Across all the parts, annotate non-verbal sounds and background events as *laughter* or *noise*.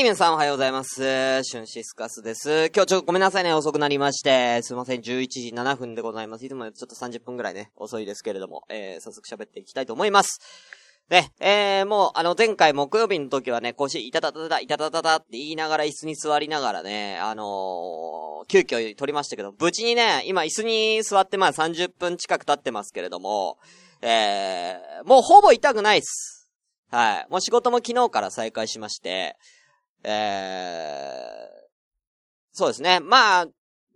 い、皆さんおはようございます。シュンシスカスです。今日ちょっとごめんなさいね、遅くなりまして。すいません、11時7分でございます。いつもよりちょっと30分ぐらいね、遅いですけれども、えー、早速喋っていきたいと思います。ね、えー、もう、あの、前回木曜日の時はね、腰、いたたたた、いたたたたって言いながら椅子に座りながらね、あのー、急遽撮りましたけど、無事にね、今椅子に座ってまあ30分近く経ってますけれども、えー、もうほぼ痛くないっす。はい。もう仕事も昨日から再開しまして、えー、そうですね。まあ、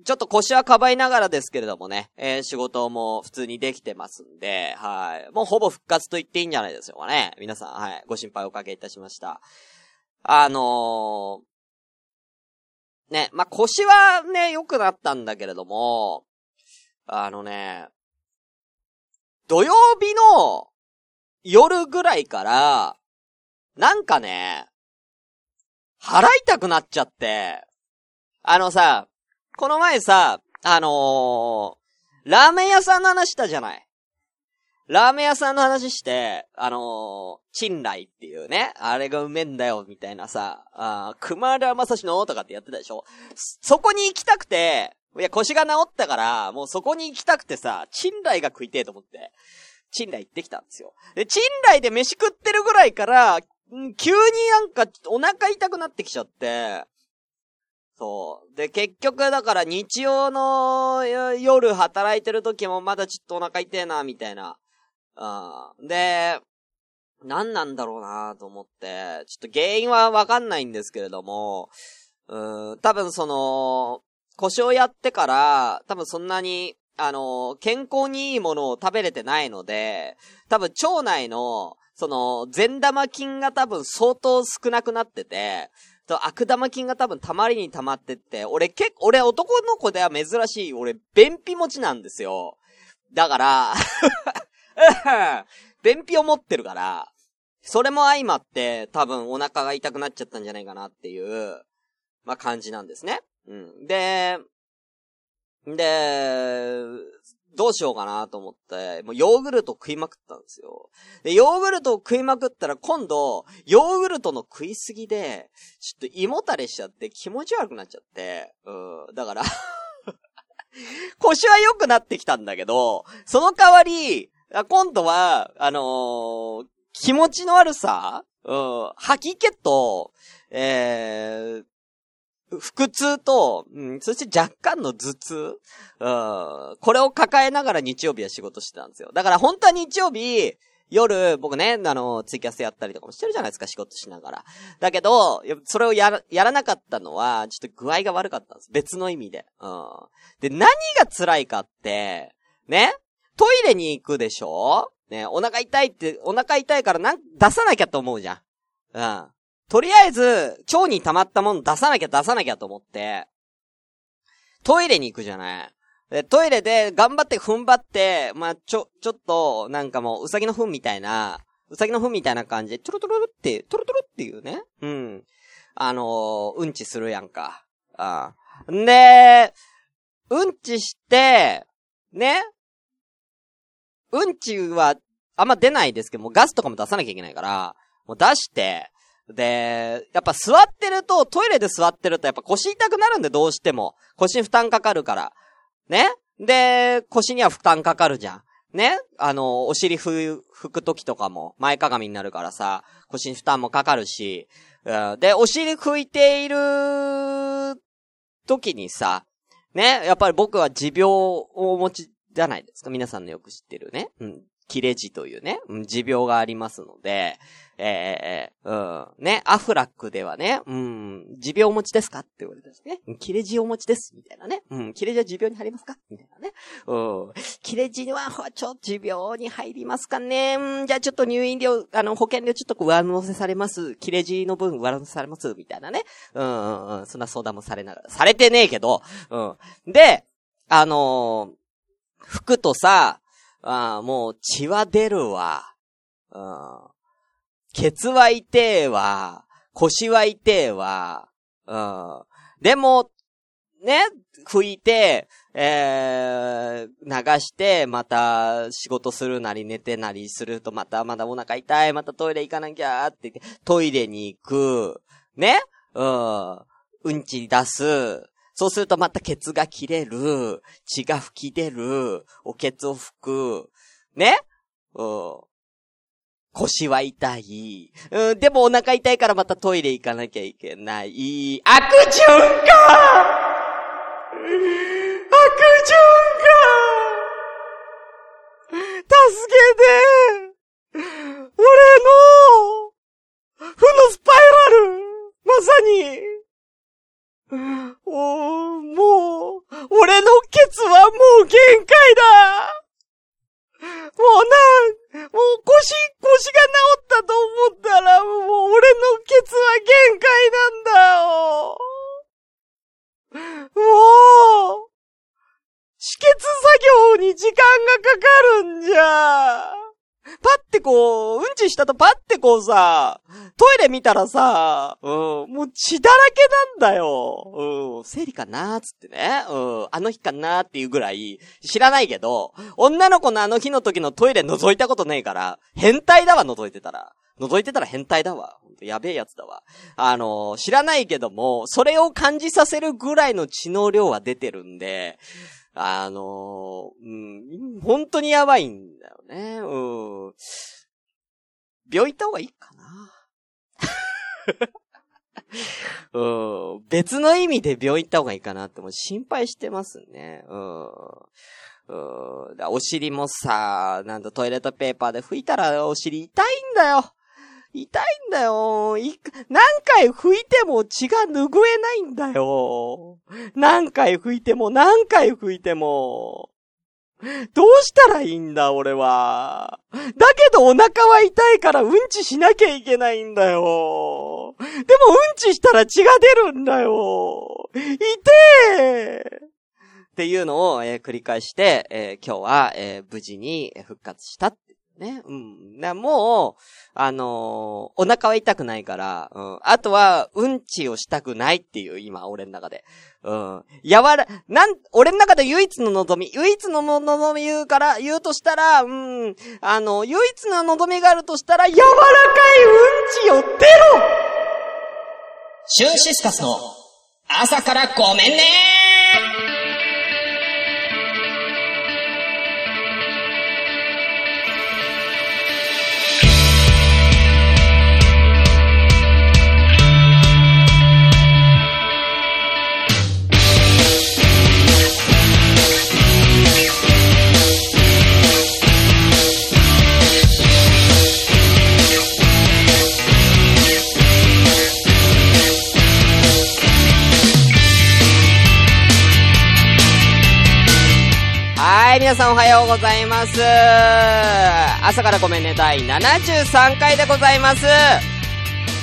ちょっと腰はかばいながらですけれどもね、えー、仕事も普通にできてますんで、はい。もうほぼ復活と言っていいんじゃないでしょうかね。皆さん、はい。ご心配おかけいたしました。あのー、ね、まあ、腰はね、良くなったんだけれども、あのね、土曜日の夜ぐらいから、なんかね、腹痛くなっちゃって、あのさ、この前さ、あのー、ラーメン屋さんの話したじゃない。ラーメン屋さんの話して、あのー、チンライっていうね、あれがうめんだよ、みたいなさ、あ熊田正史のとかってやってたでしょそこに行きたくて、いや、腰が治ったから、もうそこに行きたくてさ、チンライが食いてえと思って、チンライ行ってきたんですよ。で、チンライで飯食ってるぐらいから、急になんかお腹痛くなってきちゃって、そう。で、結局だから日曜の夜働いてる時もまだちょっとお腹痛えな、みたいな。うん。で、何なんだろうなと思って、ちょっと原因はわかんないんですけれども、うん、多分その、腰をやってから、多分そんなに、あの、健康にいいものを食べれてないので、多分腸内の、その、善玉菌が多分相当少なくなってて、と悪玉菌が多分溜まりに溜まってって、俺結構、俺男の子では珍しい、俺、便秘持ちなんですよ。だから、*laughs* 便秘を持ってるから、それも相まって、多分お腹が痛くなっちゃったんじゃないかなっていう、まあ、感じなんですね。うん。で、で、どうしようかなと思って、もうヨーグルト食いまくったんですよ。で、ヨーグルトを食いまくったら今度、ヨーグルトの食いすぎで、ちょっと胃もたれしちゃって気持ち悪くなっちゃって、うん、だから *laughs* 腰は良くなってきたんだけど、その代わり、今度は、あのー気持ちの悪さうん、吐き気と、えー、腹痛と、うん、そして若干の頭痛うん、これを抱えながら日曜日は仕事してたんですよ。だから本当は日曜日、夜、僕ね、あの、ツイキャスやったりとかもしてるじゃないですか、仕事しながら。だけど、それをやら、やらなかったのは、ちょっと具合が悪かったんです。別の意味で。うん。で、何が辛いかって、ね、トイレに行くでしょ？ね、お腹痛いって、お腹痛いからなん、出さなきゃと思うじゃん。うん。とりあえず、腸に溜まったもの出さなきゃ出さなきゃと思って、トイレに行くじゃない。で、トイレで頑張って踏ん張って、まあ、ちょ、ちょっと、なんかもう、うさぎの糞みたいな、うさぎの糞みたいな感じで、トゥルトゥルルって、トゥルトゥルっていうね。うん。あのーうんちするやんか。ああ。んで、うんちして、ね。うんちは、あんま出ないですけども、ガスとかも出さなきゃいけないから、もう出して、で、やっぱ座ってると、トイレで座ってるとやっぱ腰痛くなるんで、どうしても。腰に負担かかるから。ね？で、腰には負担かかるじゃん。ね？あの、お尻ふ、拭くときとかも、前かがみになるからさ、腰に負担もかかるし、で、お尻拭いている時にさ、ね？やっぱり僕は持病をお持ちじゃないですか。皆さんのよく知ってるね。うん。切れ字というね、持病がありますので、ええうん。ね、アフラックではね、うん、持病お持ちですかって言われたしね。切れ字お持ちです、みたいなね。うん、切れ字は持病に入りますか？みたいなね。うん。切れ字は、ちょっと、持病に入りますかねうん、じゃあちょっと入院料、あの、保険料ちょっと上乗せされます。切れ字の分上乗せされます。みたいなね。うん、うん、うん。そんな相談もされながら。されてねえけど、うん。で、あのー服とさ、あもう血は出るわ。うん。ケツは痛えわ。腰は痛えわ。うん。でも、ね、拭いて、えー、流して、また仕事するなり寝てなりすると、またまだお腹痛い、またトイレ行かなきゃって言って、トイレに行く。ね？うん、うんち出す。そうするとまたケツが切れる。血が吹き出る。おケツを吹く。ね？うん。腰は痛い。うん、でもお腹痛いからまたトイレ行かなきゃいけない。悪循環悪循環助けて俺の負のスパイラルまさにおもう、俺のケツはもう限界だもうな、もう腰、腰が治ったと思ったら、もう俺のケツは限界なんだよ。もう、止血作業に時間がかかるんじゃ。パってこう、うんちしたとパってこうさ、トイレ見たらさ、うん、もう血だらけなんだよ。うん、生理かなーつってね。うん、あの日かなーっていうぐらい、知らないけど、女の子のあの日の時のトイレ覗いたことねえから、変態だわ、覗いてたら。覗いてたら変態だわ。やべえやつだわ。あのー、知らないけども、それを感じさせるぐらいの血の量は出てるんで、あのー、うん、本当にやばいんだよね。うん。病院行った方がいいかな。*laughs* うん、別の意味で病院行った方がいいかなっても心配してますね。うん。うん、お尻もさ、なんとトイレットペーパーで拭いたらお尻痛いんだよ。痛いんだよ。何回拭いても血が拭えないんだよ。何回拭いても何回拭いても。どうしたらいいんだ、俺は。だけどお腹は痛いからうんちしなきゃいけないんだよ。でもうんちしたら血が出るんだよ。痛えっていうのを、えー、繰り返して、えー、今日は、えー、無事に復活したね。うん。な、もう、あのー、お腹は痛くないから、うん。あとは、うんちをしたくないっていう、今、俺の中で。うん。やわら、なん、俺の中で唯一の望み、唯一の望み言うから、言うとしたら、うん。あの、唯一の望みがあるとしたら、柔らかいうんちを出ろシュンシスカスの、朝からごめんね皆さんおはようございます。朝からごめんね、第73回でございます。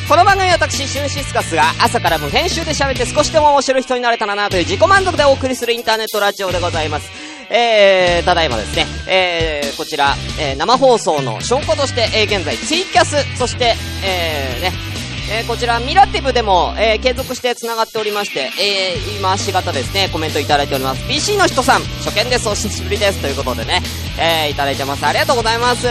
この番組は私、シュンシスカスが朝から無編集で喋って少しでも面白い人になれたらなという自己満足でお送りするインターネットラジオでございます。えー、ただいまですね、えー、こちら、えー、生放送の証拠として、えー、現在ツイキャス、そして、えー、ね、えー、こちら、ミラティブでも、えー、継続して繋がっておりまして、えー、今し方ですね、コメントいただいております。PC の人さん、初見です、お久しぶりです。ということでね、えー、いただいてます。ありがとうございます。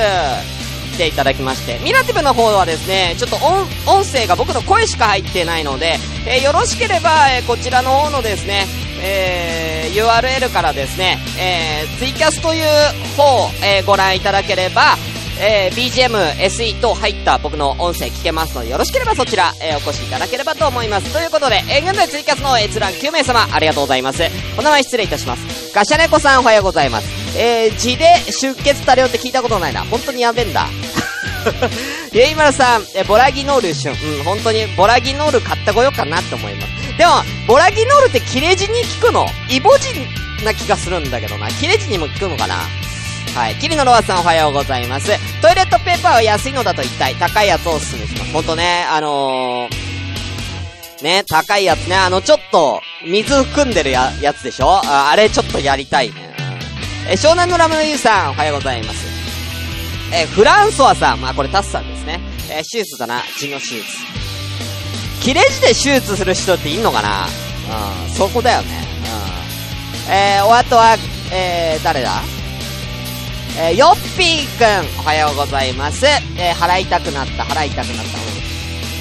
来ていただきまして。ミラティブの方はですね、ちょっと音、声が僕の声しか入ってないので、えー、よろしければ、えー、こちらの方のですね、えー、URL からですね、えー、ツイキャスという方、えー、ご覧いただければ、えー、BGM、SE と入った僕の音声聞けますので、よろしければそちら、えー、お越しいただければと思います。ということで、えー、現在ツイキャスの閲覧9名様、ありがとうございます。お名前失礼いたします。ガシャネコさんおはようございます。えー、字で出血多量って聞いたことないな。本当にやべんだ。ゆいまるさん、え、ボラギノール旬。うん、本当に、ボラギノール買ってこようかなって思います。でも、ボラギノールって切れ字に効くの？イボ字な気がするんだけどな。切れ字にも効くのかな？はい。キリノロワさんおはようございます。トイレットペーパーは安いのだと一体高いやつをおすすめします。ほんとね、あのー、ね、高いやつね、あの、ちょっと、水含んでるや、やつでしょ？ああれちょっとやりたいね。え、湘南のラムのユウさん、おはようございます。え、フランソワさん、まあこれタスさんですね。え手術だな、血の手術。切れ字で手術する人っていんのかな？うん、そこだよね。うん。えー、お後は、えー、誰だ？えー、よっぴーくん、おはようございます。えー、払いたくなった、払いたくなった。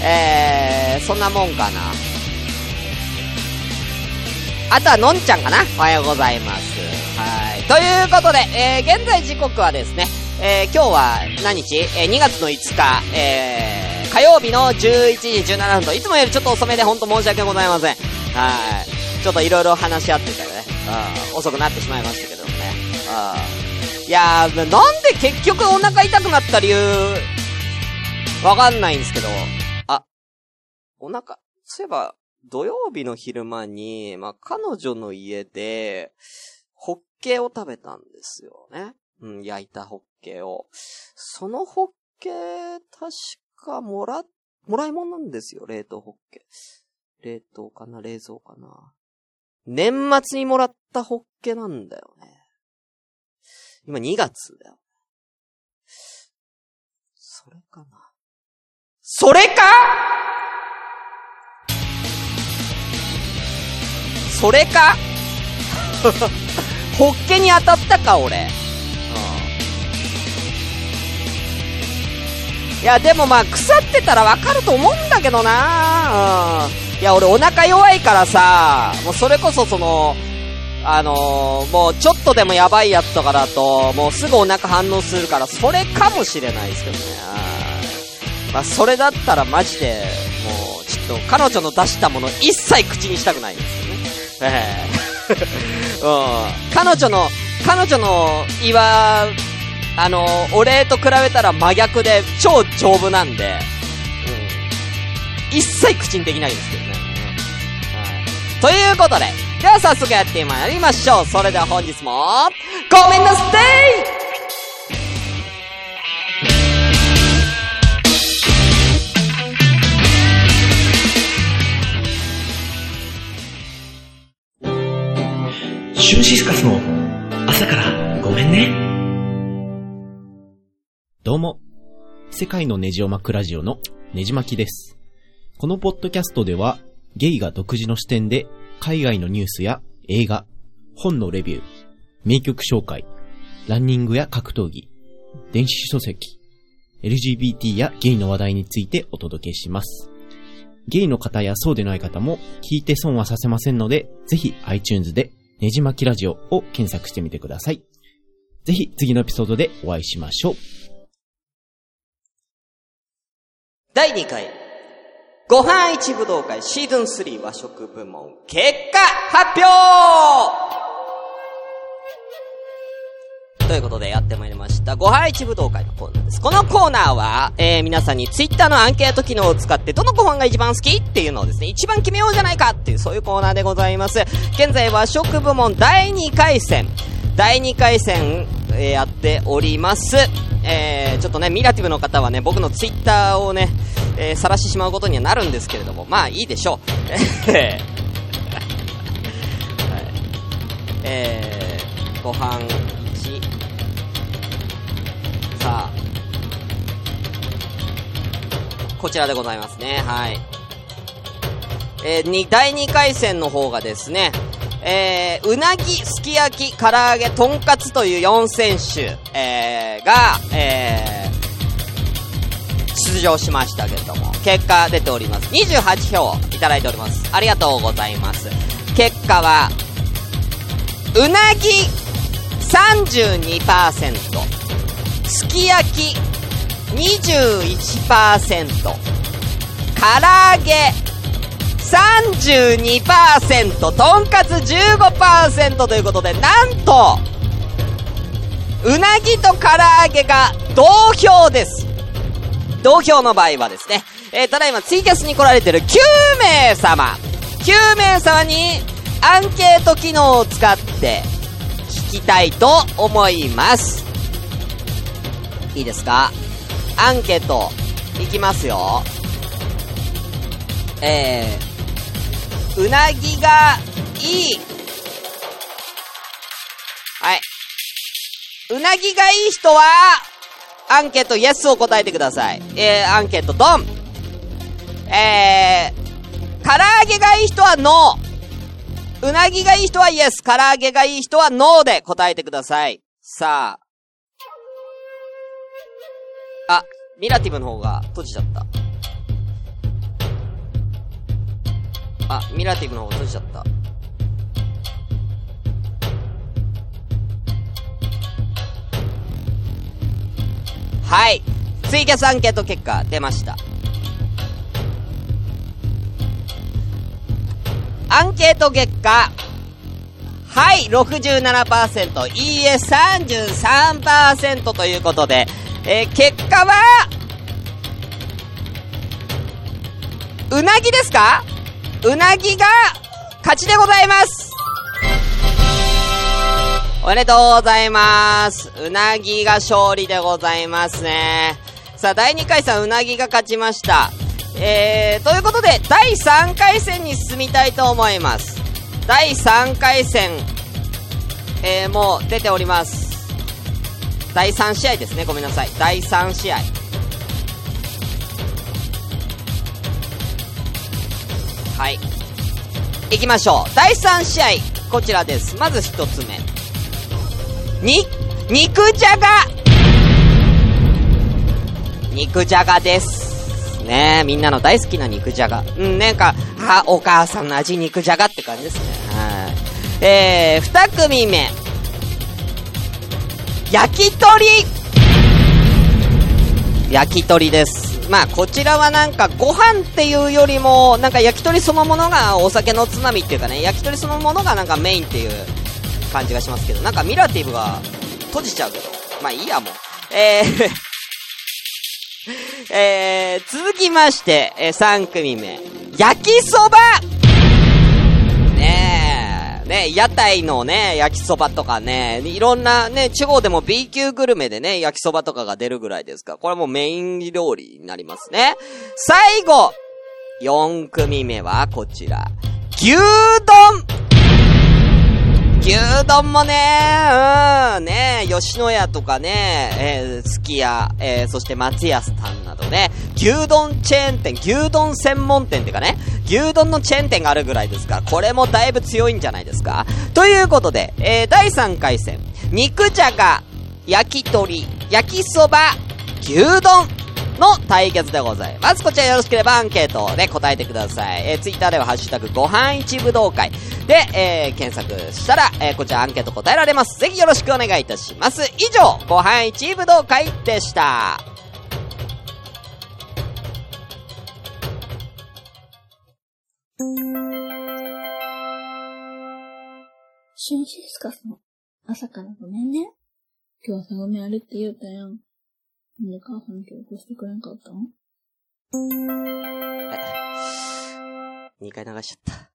えー、そんなもんかな。あとはのんちゃんかなおはようございます。はい。ということで、えー、現在時刻はですね、えー、今日は何日？えー、2月の5日、えー、火曜日の11時17分と、いつもよりちょっと遅めでほんと申し訳ございません。はい。ちょっといろいろ話し合ってたよね。うん、遅くなってしまいましたけどもね。うん。いやー、なんで結局お腹痛くなった理由、わかんないんですけど、あ、お腹、そういえば、土曜日の昼間に、まあ、彼女の家で、ホッケを食べたんですよね。うん、焼いたホッケを。そのホッケ、確かもら、もらい物なんですよ、冷凍ホッケ。冷凍かな、冷蔵かな。年末にもらったホッケなんだよね。今2月だよ。それかな。それか？それか？*laughs* ホッケに当たったか、俺。うん。いや、でもまあ、腐ってたらわかると思うんだけどなうん。いや、俺お腹弱いからさ、もうそれこそその、あのー、もうちょっとでもやばいやつとかだと、もうすぐお腹反応するから、それかもしれないですけどね。まあ、それだったらマジで、もう、ちょっと彼女の出したもの一切口にしたくないんですよね。ええ *laughs* うん。彼女の、彼女の胃は、あの、俺と比べたら真逆で超丈夫なんで、うん。一切口にできないんですけどね。うん。はい。ということで、では早速やってまいりましょう。それでは本日も、ごめんなさいシュンシスカスの朝からごめんね。どうも、世界のネジを巻くラジオのネジ巻きです。このポッドキャストでは、ゲイが独自の視点で海外のニュースや映画、本のレビュー、名曲紹介、ランニングや格闘技、電子書籍、LGBT やゲイの話題についてお届けします。ゲイの方やそうでない方も聞いて損はさせませんので、ぜひ iTunes でねじまきラジオを検索してみてください。ぜひ次のエピソードでお会いしましょう。第2回、ご飯一武道会シーズン3和食部門結果発表ということでやってまいりました。ご飯一武道会のコーナーです。このコーナーは、えー、皆さんにツイッターのアンケート機能を使って、どのご飯が一番好きっていうのをですね、一番決めようじゃないかっていう、そういうコーナーでございます。現在和食部門第2回戦、第2回戦、えー、やっております。えー、ちょっとね、ミラティブの方はね、僕のツイッターをね、えー、晒してしまうことにはなるんですけれども、まあいいでしょう。え *laughs* ー、えー、ご飯1さあ、こちらでございますね。はい。えー、に、第2回戦の方がですね、えー、うなぎ、すき焼き、唐揚げ、とんかつという4選手、えー、が、えー、出場しましたけれども、結果出ております。28票いただいております。ありがとうございます。結果は、うなぎ32%、すき焼き21%、唐揚げ32%、とんかつ15%ということで、なんと、うなぎと唐揚げが同票です。同票の場合はですね、えー、ただいまツイキャスに来られてる9名様、9名様にアンケート機能を使って聞きたいと思います。いいですか？アンケート、いきますよ。えー、うなぎがいい。はい。うなぎがいい人は、アンケートイエスを答えてください。えー、アンケートドンえー、唐揚げがいい人はノー。うなぎがいい人はイエス。唐揚げがいい人はノーで答えてください。さあ、あ、ミラティブの方が閉じちゃった。あ、ミラティブの方閉じちゃった。はい。ツイキャスアンケート結果出ました。アンケート結果、はい、67%、いいえ、33%ということで、えー、結果は、うなぎですか？うなぎが、勝ちでございますおめでとうございます。うなぎが勝利でございますね。さあ、第2回戦うなぎが勝ちました。えー、ということで、第3回戦に進みたいと思います。第3回戦、えー、もう出ております。第3試合ですね。ごめんなさい。第3試合。はい。行きましょう。第3試合、こちらです。まず1つ目。に、肉じゃが肉じゃがです。ねえ、みんなの大好きな肉じゃが。うん、なんか、あ、お母さんの味肉じゃがって感じですね。はい。えー、二組目。焼き鳥焼き鳥です。まあ、こちらはなんかご飯っていうよりも、なんか焼き鳥そのものがお酒のつまみっていうかね、焼き鳥そのものがなんかメインっていう感じがしますけど、なんかミラティブが閉じちゃうけど、まあいいやもう。えー、*laughs* えー、続きまして、えー、3組目。焼きそばね、屋台のね、焼きそばとかね、いろんなね、地方でも B 級グルメでね、焼きそばとかが出るぐらいですから、これもメイン料理になりますね。最後 !4 組目はこちら。牛丼牛丼もね、うん、ね、吉野家とかね、えー、すき家、えー、そして松屋さんなどね、牛丼チェーン店、牛丼専門店っていうかね、牛丼のチェーン店があるぐらいですから、これもだいぶ強いんじゃないですか。ということで、えー、第3回戦、肉じゃが、焼き鳥、焼きそば、牛丼、の対決でございます。こちらよろしければアンケートで答えてください。えー、ツイッターではハッシュタグご飯一武道会で、えー、検索したら、えー、こちらアンケート答えられます。ぜひよろしくお願いいたします。以上、ご飯一武道会でした。シュンシスカスの朝からごめんね。今日朝ごめんあるって言うたやん。なんで母さん今日起こしてくれんかったん？*sighs* 2回流しちゃった。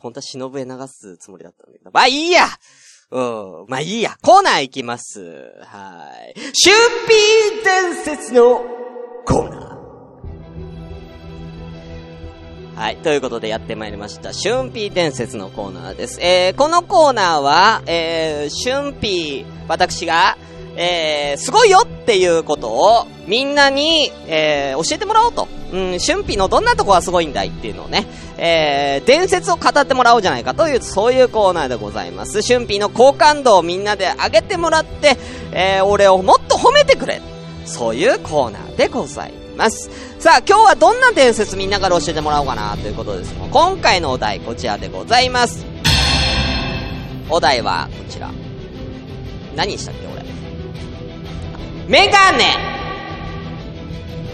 本当は忍へ流すつもりだったんだけど。まあいいやうん。まあいいや。コーナー行きます。はい。シューピー伝説のコーナー。はい。ということでやってまいりました。シュンピー伝説のコーナーです。えー、このコーナーは、えー、シュンピー、私が、えー、すごいよっていうことを、みんなに、えー、教えてもらおうと。うん、シュンピーのどんなとこがすごいんだいっていうのをね、えー、伝説を語ってもらおうじゃないかという、そういうコーナーでございます。シュンピーの好感度をみんなで上げてもらって、えー、俺をもっと褒めてくれ。そういうコーナーでございます。さあ、今日はどんな伝説みんなから教えてもらおうかなということですが、今回のお題こちらでございます。お題はこちら。何したっけ？メガネ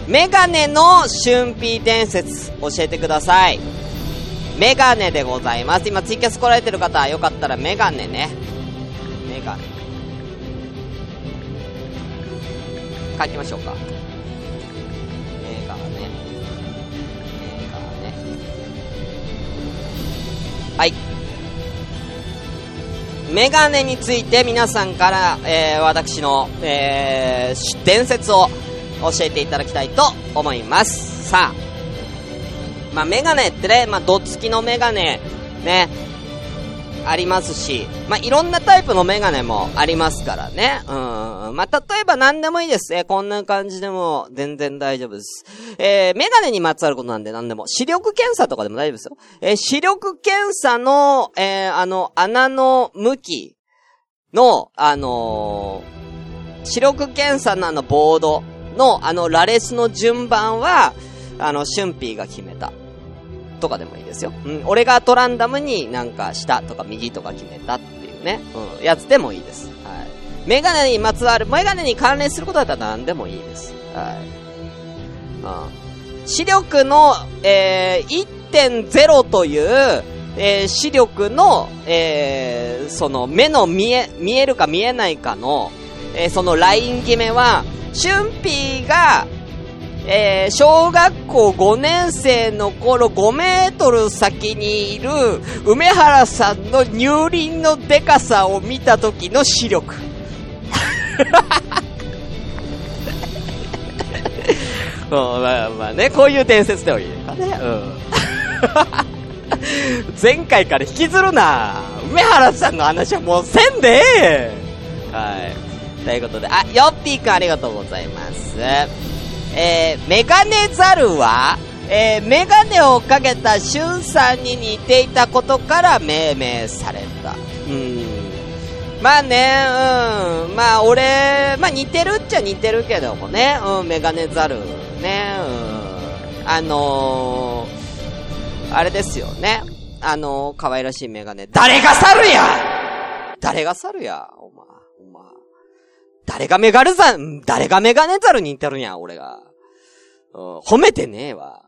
メガネの春ピー伝説教えてください。メガネでございます。今ツイキャス来られてる方、よかったらメガネね。メガネ。書きましょうか。メガネ。メガネ。はい。メガネについて皆さんから、えー、私の、えー、伝説を教えていただきたいと思います。さあ。まあ、メガネってね、まあ、どつきのメガネ、ね、ありますし、まあ、いろんなタイプのメガネもありますからね。うん。まあ、例えば何でもいいです。えーこんな感じでも全然大丈夫です。えーメガネにまつわることなんで何でも。視力検査とかでも大丈夫ですよ。えー視力検査の、えあの、穴の向きの、あの視力検査のあのボードのあの羅列の順番は、あの、シュンピーが決めた。とかでもいいですよ。うん、俺がトランダムになんか下とか右とか決めたっていうね、うん、やつでもいいです。はい。メガネにまつわる、メガネに関連することだったら何でもいいです。はい。うん。視力の、えー、1.0という、えー、視力の、えー、その目の見え、見えるか見えないかの、えー、そのライン決めは、春ーが、えー、小学校5年生の頃5メートル先にいる梅原さんの乳輪のデカさを見た時の視力。うん、まあまあね、こういう伝説でもいいかね。うん。*laughs* 前回から引きずるな梅原さんの話はもうせんでええはい。ということで、あ、ヨッピーくんありがとうございます。えー、メガネザルは、えー、メガネをかけたシュンさんに似ていたことから命名された。うん。まあね、うん。まあ俺、まあ似てるっちゃ似てるけどもね。うん、メガネザル。ね、うん。あのー、あれですよね。あのー、可愛らしいメガネ。誰が猿や誰が猿や?お前、お前。誰がメガルザン、誰がメガネザル似てるんや、俺が。褒めてねえわ。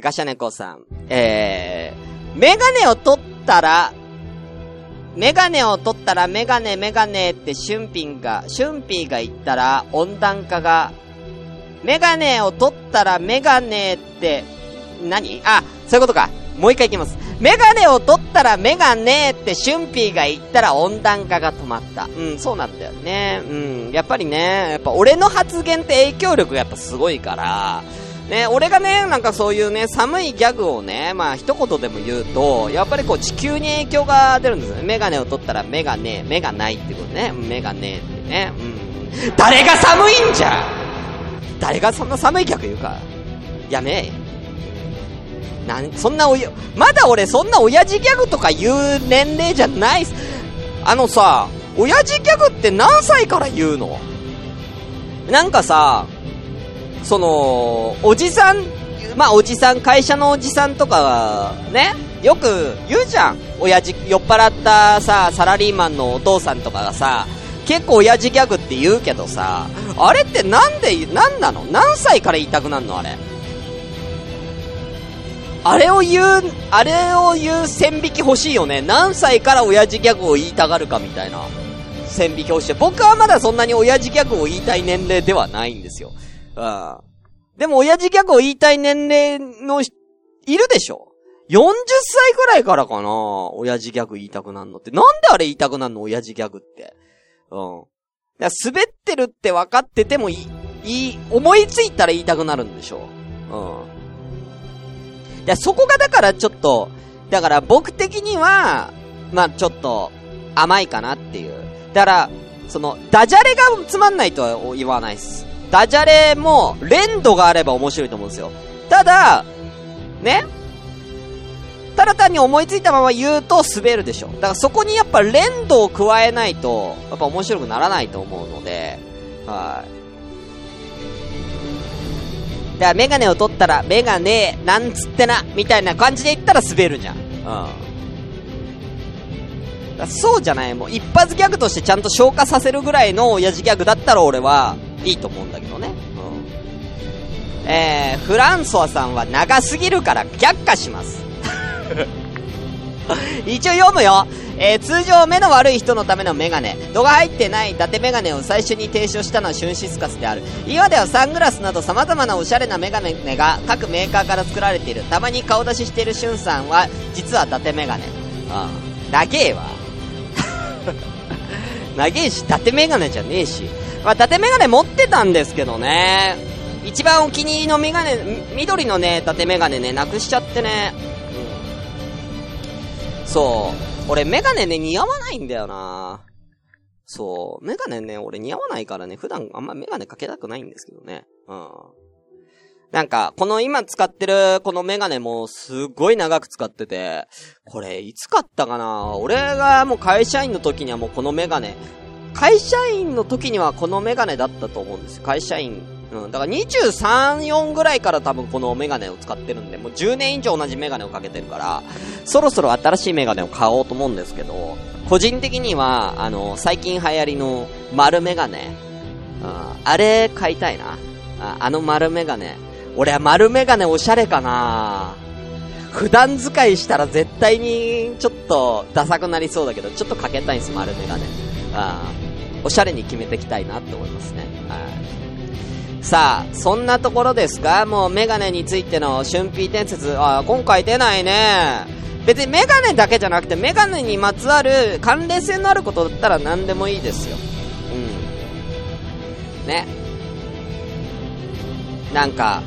ガシャネコさん。えー、メガネを取ったら、メガネを取ったらメガネメガネってシュンピンが、シュンピーが言ったら温暖化が、メガネを取ったらメガネって、何？あ、そういうことか。もう一回いきます。メガネを取ったらメガネってシュンピーが言ったら温暖化が止まった。うん、そうなんだよね。うん、やっぱりね、やっぱ俺の発言って影響力がやっぱすごいから、ね、俺がね、なんかそういうね、寒いギャグをね、まあ一言でも言うと、やっぱりこう地球に影響が出るんですよね。メガネを取ったらメガネ、目がないってことね。メガネってね。うん。誰が寒いんじゃ？誰がそんな寒いギャグ言うか。やめえ。なん、そんなおや、まだ俺そんな親父ギャグとか言う年齢じゃないっす。あのさ、親父ギャグって何歳から言うの？なんかさ、その、おじさん、まあおじさん、会社のおじさんとか、ね、よく言うじゃん。親父、酔っ払ったさ、サラリーマンのお父さんとかがさ、結構親父ギャグって言うけどさ、あれってなんで、なんなの？何歳から言いたくなるの？あれ。あれを言う、あれを言う線引き欲しいよね。何歳から親父ギャグを言いたがるかみたいな。線引き欲しい。僕はまだそんなに親父ギャグを言いたい年齢ではないんですよ。うん。でも親父ギャグを言いたい年齢のいるでしょ ?40 歳くらいからかな親父ギャグ言いたくなるのって。なんであれ言いたくなるの？親父ギャグって。うん。だ滑ってるって分かっててもいい、いい、思いついたら言いたくなるんでしょ？うん。いや、そこがだからちょっと、だから僕的には、まあちょっと、甘いかなっていう。だから、その、ダジャレがつまんないとは言わないっす。ダジャレも、連度があれば面白いと思うんですよ。ただ、ね？ただ単に思いついたまま言うと滑るでしょ。だからそこにやっぱ連動を加えないと、やっぱ面白くならないと思うので、はい。だからメガネを取ったら、メガネ、なんつってな、みたいな感じで言ったら滑るじゃん。うん。だそうじゃない、もう一発ギャグとしてちゃんと消化させるぐらいの親父ギャグだったら俺はいいと思うんだけどね。うん。えー、フランソワさんは長すぎるから却下します。*laughs* 一応読むよ。えー、通常目の悪い人のためのメガネ。度が入ってない伊達メガネを最初に提唱したのはシュンシスカスである。今ではサングラスなど様々なおしゃれなメガネが各メーカーから作られている。たまに顔出ししているシュンさんは、実は伊達メガネ。うん。長えわ。*laughs* 長えし、伊達メガネじゃねえし。まあ、伊達メガネ持ってたんですけどね。一番お気に入りのメガネ、緑のね、伊達メガネね、なくしちゃってね。うん。そう。俺メガネね、似合わないんだよなそう。メガネね、俺似合わないからね、普段あんまメガネかけたくないんですけどね。うん。なんか、この今使ってるこのメガネもすごい長く使ってて、これいつ買ったかな？俺がもう会社員の時にはもうこのメガネ、会社員の時にはこのメガネだったと思うんですよ。会社員うん。だから23、4ぐらいから多分このメガネを使ってるんで、もう10年以上同じメガネをかけてるから、そろそろ新しいメガネを買おうと思うんですけど、個人的には、あの、最近流行りの丸メガネ、うん、あれ買いたいな。ああの丸メガネ。俺は丸メガネおしゃれかな普段使いしたら絶対にちょっとダサくなりそうだけど、ちょっとかけたいんです、丸メガネ。あおしゃれに決めていきたいなって思いますね。さあ、そんなところですか？もうメガネについての春ー伝説、あ今回出ないね。別にメガネだけじゃなくて、メガネにまつわる関連性のあることだったら何でもいいですよ。うん。ね。なんか、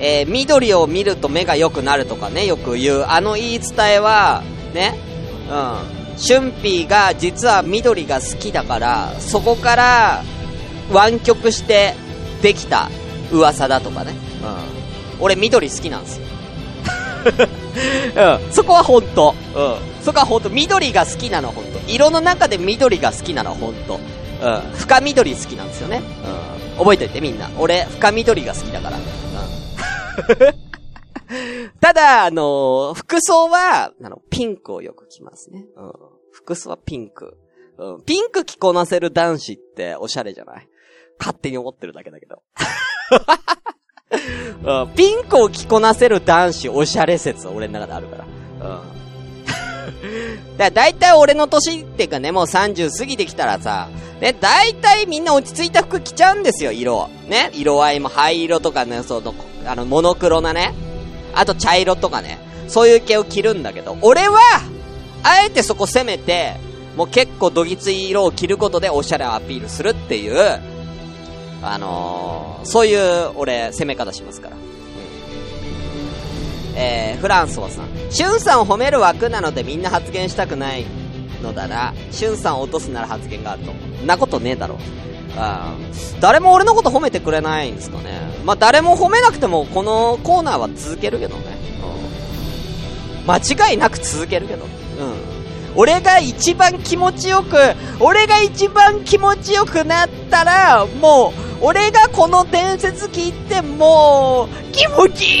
えー、緑を見ると目が良くなるとかね、よく言う、あの言い伝えは、ね、うん。春ピーが実は緑が好きだから、そこから、湾曲してできた噂だとかね。うん。俺緑好きなんですよ。うん。そこは本当うん。そこは本当緑が好きなの本当色の中で緑が好きなの本当うん。深緑好きなんですよね。うん。覚えておいてみんな。俺、深緑が好きだから。うん。*laughs* ただ、あのー服装は、あの、ピンクをよく着ますね。うん。服装はピンク。うん。ピンク着こなせる男子っておしゃれじゃない？勝手に思ってるだけだけど。*laughs* うん、ピンクを着こなせる男子おしゃれ説俺の中であるから。うん。*laughs* だだいたい俺の年っていうかね、もう30過ぎてきたらさ、ね、だいたいみんな落ち着いた服着ちゃうんですよ、色。ね、色合いも灰色とかね、その、あの、モノクロなね。あと茶色とかね。そういう系を着るんだけど、俺は、あえてそこ攻めて、もう結構どぎつい色を着ることでおしゃれをアピールするっていう、あのー、そういう、俺、攻め方しますから。うん。えー、フランソワさん。シュンさんを褒める枠なのでみんな発言したくないのだな。シュンさんを落とすなら発言があるとなことねえだろ。あー誰も俺のこと褒めてくれないんですかね。まあ、誰も褒めなくても、このコーナーは続けるけどね。うん。間違いなく続けるけど。うん。俺が一番気持ちよく、俺が一番気持ちよくなったら、もう、俺がこの伝説聞いて、もう、気持ちい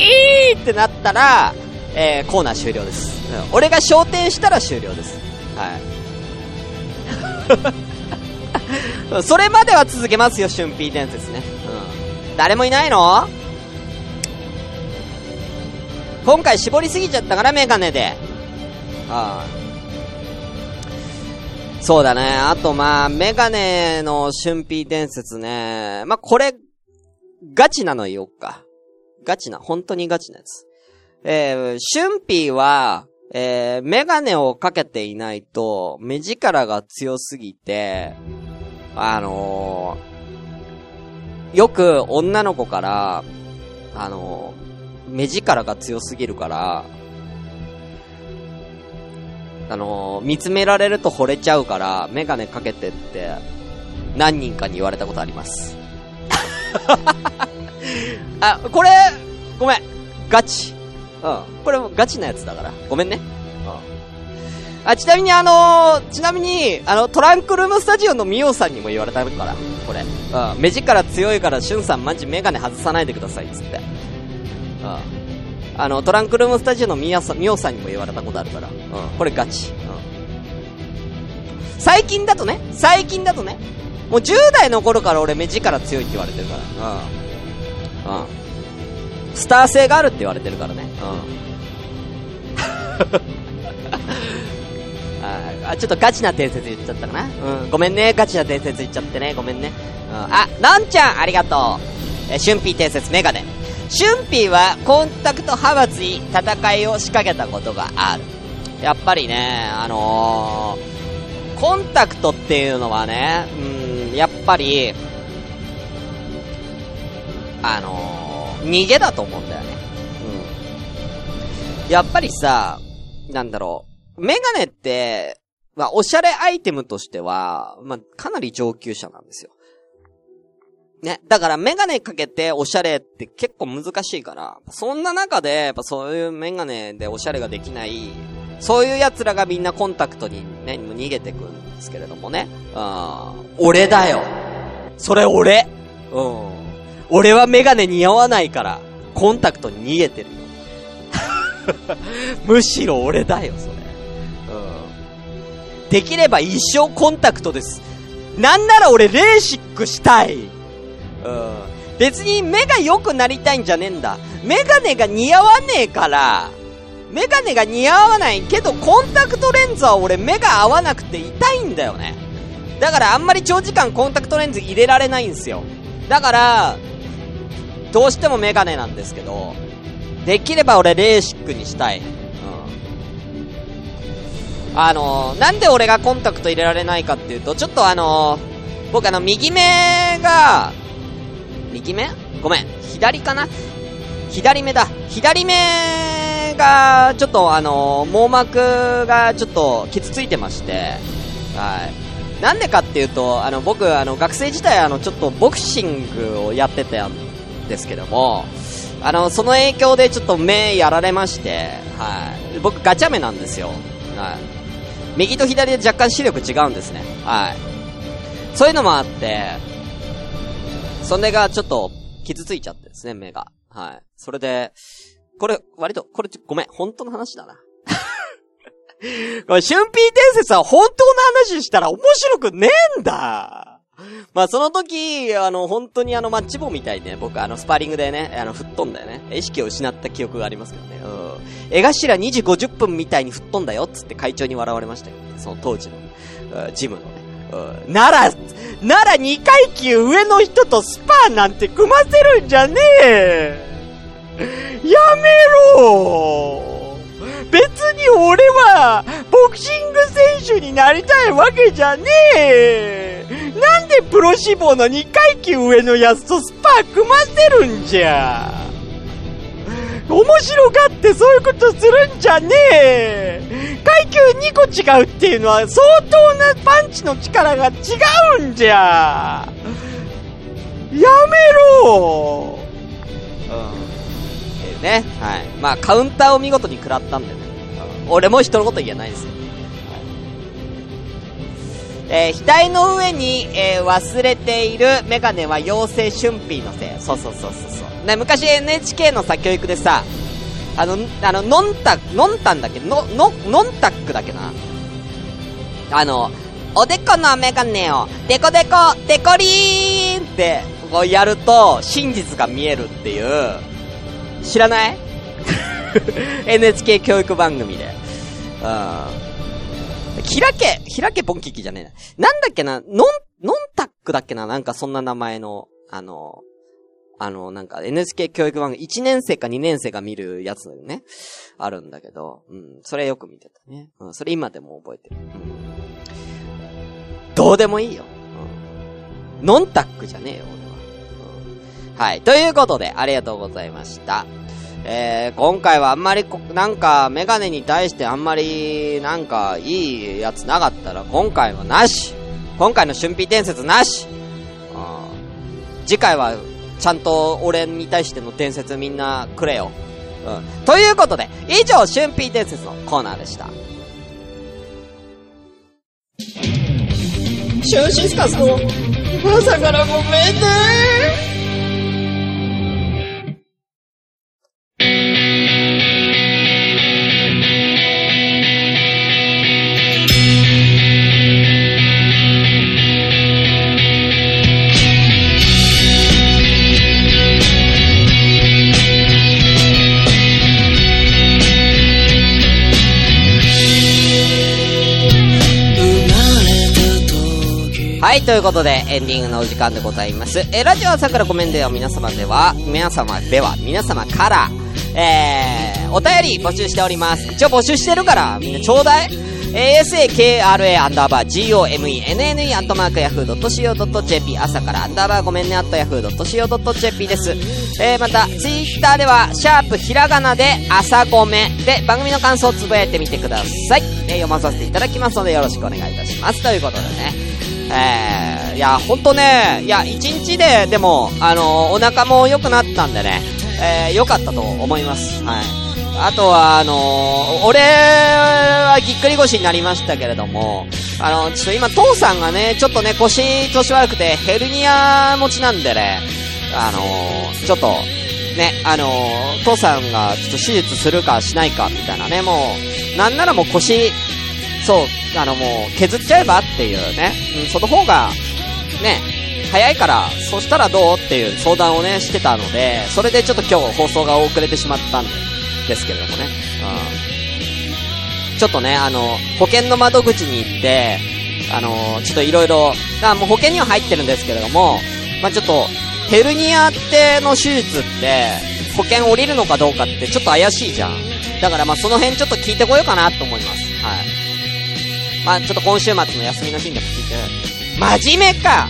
いってなったら、えー、コーナー終了です。うん、俺が昇天したら終了です。はい。*laughs* それまでは続けますよ、春ピー伝説ね。うん。誰もいないの？今回絞りすぎちゃったから、メガネで。ああ。そうだね。あと、まあ、メガネの春ピー伝説ね。まあ、これ、ガチなの言おうか。ガチな、本当にガチなやつ。えー、春ピーは、えー、メガネをかけていないと、目力が強すぎて、あのー、よく女の子から、あのー、目力が強すぎるから、あのー、見つめられると惚れちゃうから、メガネかけてって、何人かに言われたことあります。*laughs* あ、これ、ごめん。ガチ。うん。これもガチなやつだから。ごめんね。うん。あ、ちなみにあのー、ちなみに、あの、トランクルームスタジオのミオさんにも言われたから、これ。うん。目力強いから、シュンさんマジメガネ外さないでください、つって。うん。あの、トランクルームスタジオのミさん、ミオさんにも言われたことあるから。うん。これガチ。うん。最近だとね、最近だとね、もう10代の頃から俺目力強いって言われてるから。うん。うん。スター性があるって言われてるからね。うん。*laughs* あ、ちょっとガチな伝説言っちゃったかなうん。ごめんね、ガチな伝説言っちゃってね。ごめんね。うん。あ、のんちゃん、ありがとう。え、春ピー伝説メガネ。春ピーはコンタクト派閥に戦いを仕掛けたことがある。やっぱりね、あのー、コンタクトっていうのはね、うん、やっぱり、あのー、逃げだと思うんだよね。うん。やっぱりさ、なんだろう、メガネって、まあ、おしゃれアイテムとしては、まあ、かなり上級者なんですよ。ね。だからメガネかけておしゃれって結構難しいから、そんな中で、やっぱそういうメガネでおしゃれができない、そういう奴らがみんなコンタクトにね、逃げてくんですけれどもね。うん。俺だよ。それ俺。うん。俺はメガネ似合わないから、コンタクトに逃げてるよ。*laughs* むしろ俺だよ、それ。うん。できれば一生コンタクトです。なんなら俺レーシックしたい。うん。別に目が良くなりたいんじゃねえんだ。メガネが似合わねえから、メガネが似合わないけど、コンタクトレンズは俺目が合わなくて痛いんだよね。だからあんまり長時間コンタクトレンズ入れられないんですよ。だから、どうしてもメガネなんですけど、できれば俺レーシックにしたい。あのー、なんで俺がコンタクト入れられないかっていうと、ちょっとあのー、僕あの、右目が、右目？ごめん。左かな？左目だ。左目が、ちょっとあのー、網膜がちょっと傷ついてまして、はい。なんでかっていうと、あの、僕、あの、学生時代、あの、ちょっとボクシングをやってたんですけども、あの、その影響でちょっと目やられまして、はい。僕、ガチャ目なんですよ。はい。右と左で若干視力違うんですね。はい。そういうのもあって、それがちょっと傷ついちゃってですね、目が。はい。それで、これ、割と、これ、ごめん、本当の話だな。これ、春 P 伝説は本当の話したら面白くねえんだまあ、その時、あの、本当にあの、マッチ棒みたいにね、僕、あの、スパーリングでね、あの、吹っ飛んだよね。意識を失った記憶がありますけどね。うん。江頭2時50分みたいに吹っ飛んだよ、つって会長に笑われましたよ。その当時の、うんジムの。なら、なら2階級上の人とスパーなんて組ませるんじゃねえ。やめろ。別に俺は、ボクシング選手になりたいわけじゃねえ。なんでプロ志望の2階級上のやつとスパー組ませるんじゃ。面白がってそういうことするんじゃねえ階級2個違うっていうのは相当なパンチの力が違うんじゃやめろうん。っていうね。はい。まあ、カウンターを見事に食らったんだよね。うん俺も人のこと言えないですよ。えー、額の上に、えー忘れているメガネは妖精春ピーのせい。そうそうそうそうそう。ね、昔 NHK のさ、教育でさ、あの、あの、ノンタ、ノンタンだっけ？の、の、ノンタックだっけな？あの、おでこのメガネを、デコデコ、デコリーンって、こうやると、真実が見えるっていう、知らない *laughs* ?NHK 教育番組で。うん。開け、開けポンキキじゃねえな。なんだっけな、ノン、ノンタックだっけな？なんかそんな名前の、あの、あの、なんか NHK 教育番組、1年生か2年生が見るやつね。あるんだけど、うん、それよく見てたね。うん、それ今でも覚えてる。うん。どうでもいいよ。うん。ノンタックじゃねえよ、俺は。うん。はい。ということで、ありがとうございました。えー、今回はあんまりこ、なんか、メガネに対してあんまり、なんか、いいやつなかったら、今回はなし今回の春辟伝説なしうん次回は、ちゃんと俺に対しての伝説みんなくれよ。うん。ということで、以上、春辟伝説のコーナーでした。シュンシスカスの朝からごめんねということで、エンディングのお時間でございます。えーラジオ朝からごめんでは皆様では、皆様では、皆様から、えー、お便り募集しております。一応募集してるから、みんなちょうだい。えー asakra アンダーバー gomenne アットマークヤフー .co.jp 朝からアンダーバーごめんねアットヤフー .co.jp です。えー、また、ツイッターでは、シャープひらがなで朝ごめで番組の感想をつぶやいてみてください。えー読まさせていただきますのでよろしくお願いいたします。ということでね。えー、いや、ほんとね、いや、一日で、でも、あのお腹も良くなったんでね、えー、良かったと思います。はい。あとは、あの俺はぎっくり腰になりましたけれども、あの、ちょっと今、父さんがね、ちょっとね、腰調子悪くて、ヘルニア持ちなんでね、あのー、ちょっと、ね、あのー、父さんがちょっと手術するかしないかみたいなね、もう、なんならもう腰、そう、あのもう、削っちゃえばっていうね、うん、その方が、ね、早いから、そしたらどうっていう相談をね、してたので、それでちょっと今日放送が遅れてしまったんですけれどもね。うん。ちょっとね、あの、保険の窓口に行って、あの、ちょっといろいろ、もう保険には入ってるんですけれども、まあ、ちょっと、ヘルニアっての手術って、保険降りるのかどうかってちょっと怪しいじゃん。だからまあその辺ちょっと聞いてこようかなと思います。はい。まあちょっと今週末の休みの日にでも聞いて、真面目か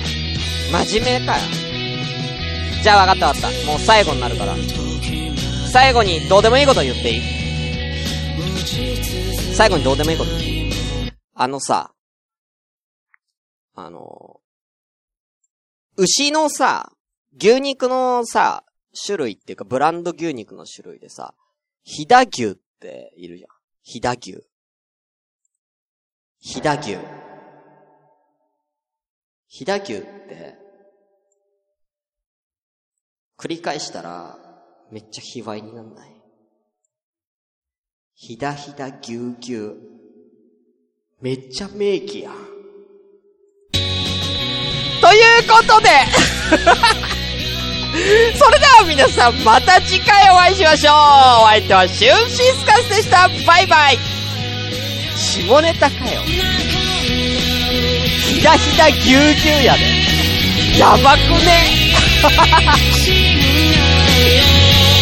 真面目かよ。じゃあ分かった分かった。もう最後になるから。最後にどうでもいいこと言っていい？最後にどうでもいいことあのさ、あの、牛のさ、牛肉のさ、種類っていうかブランド牛肉の種類でさ、飛騨牛っているじゃん。飛騨牛。飛騨牛。飛騨牛って、繰り返したら、めっちゃ卑猥になんない？ひだひだぎゅうぎゅう。めっちゃ名義や。ということで *laughs* それでは皆さん、また次回お会いしましょうお相手はシュンシスカスでしたバイバイ下ネタかよ。ひだひだぎゅうぎゅうやで。やばくね？*laughs*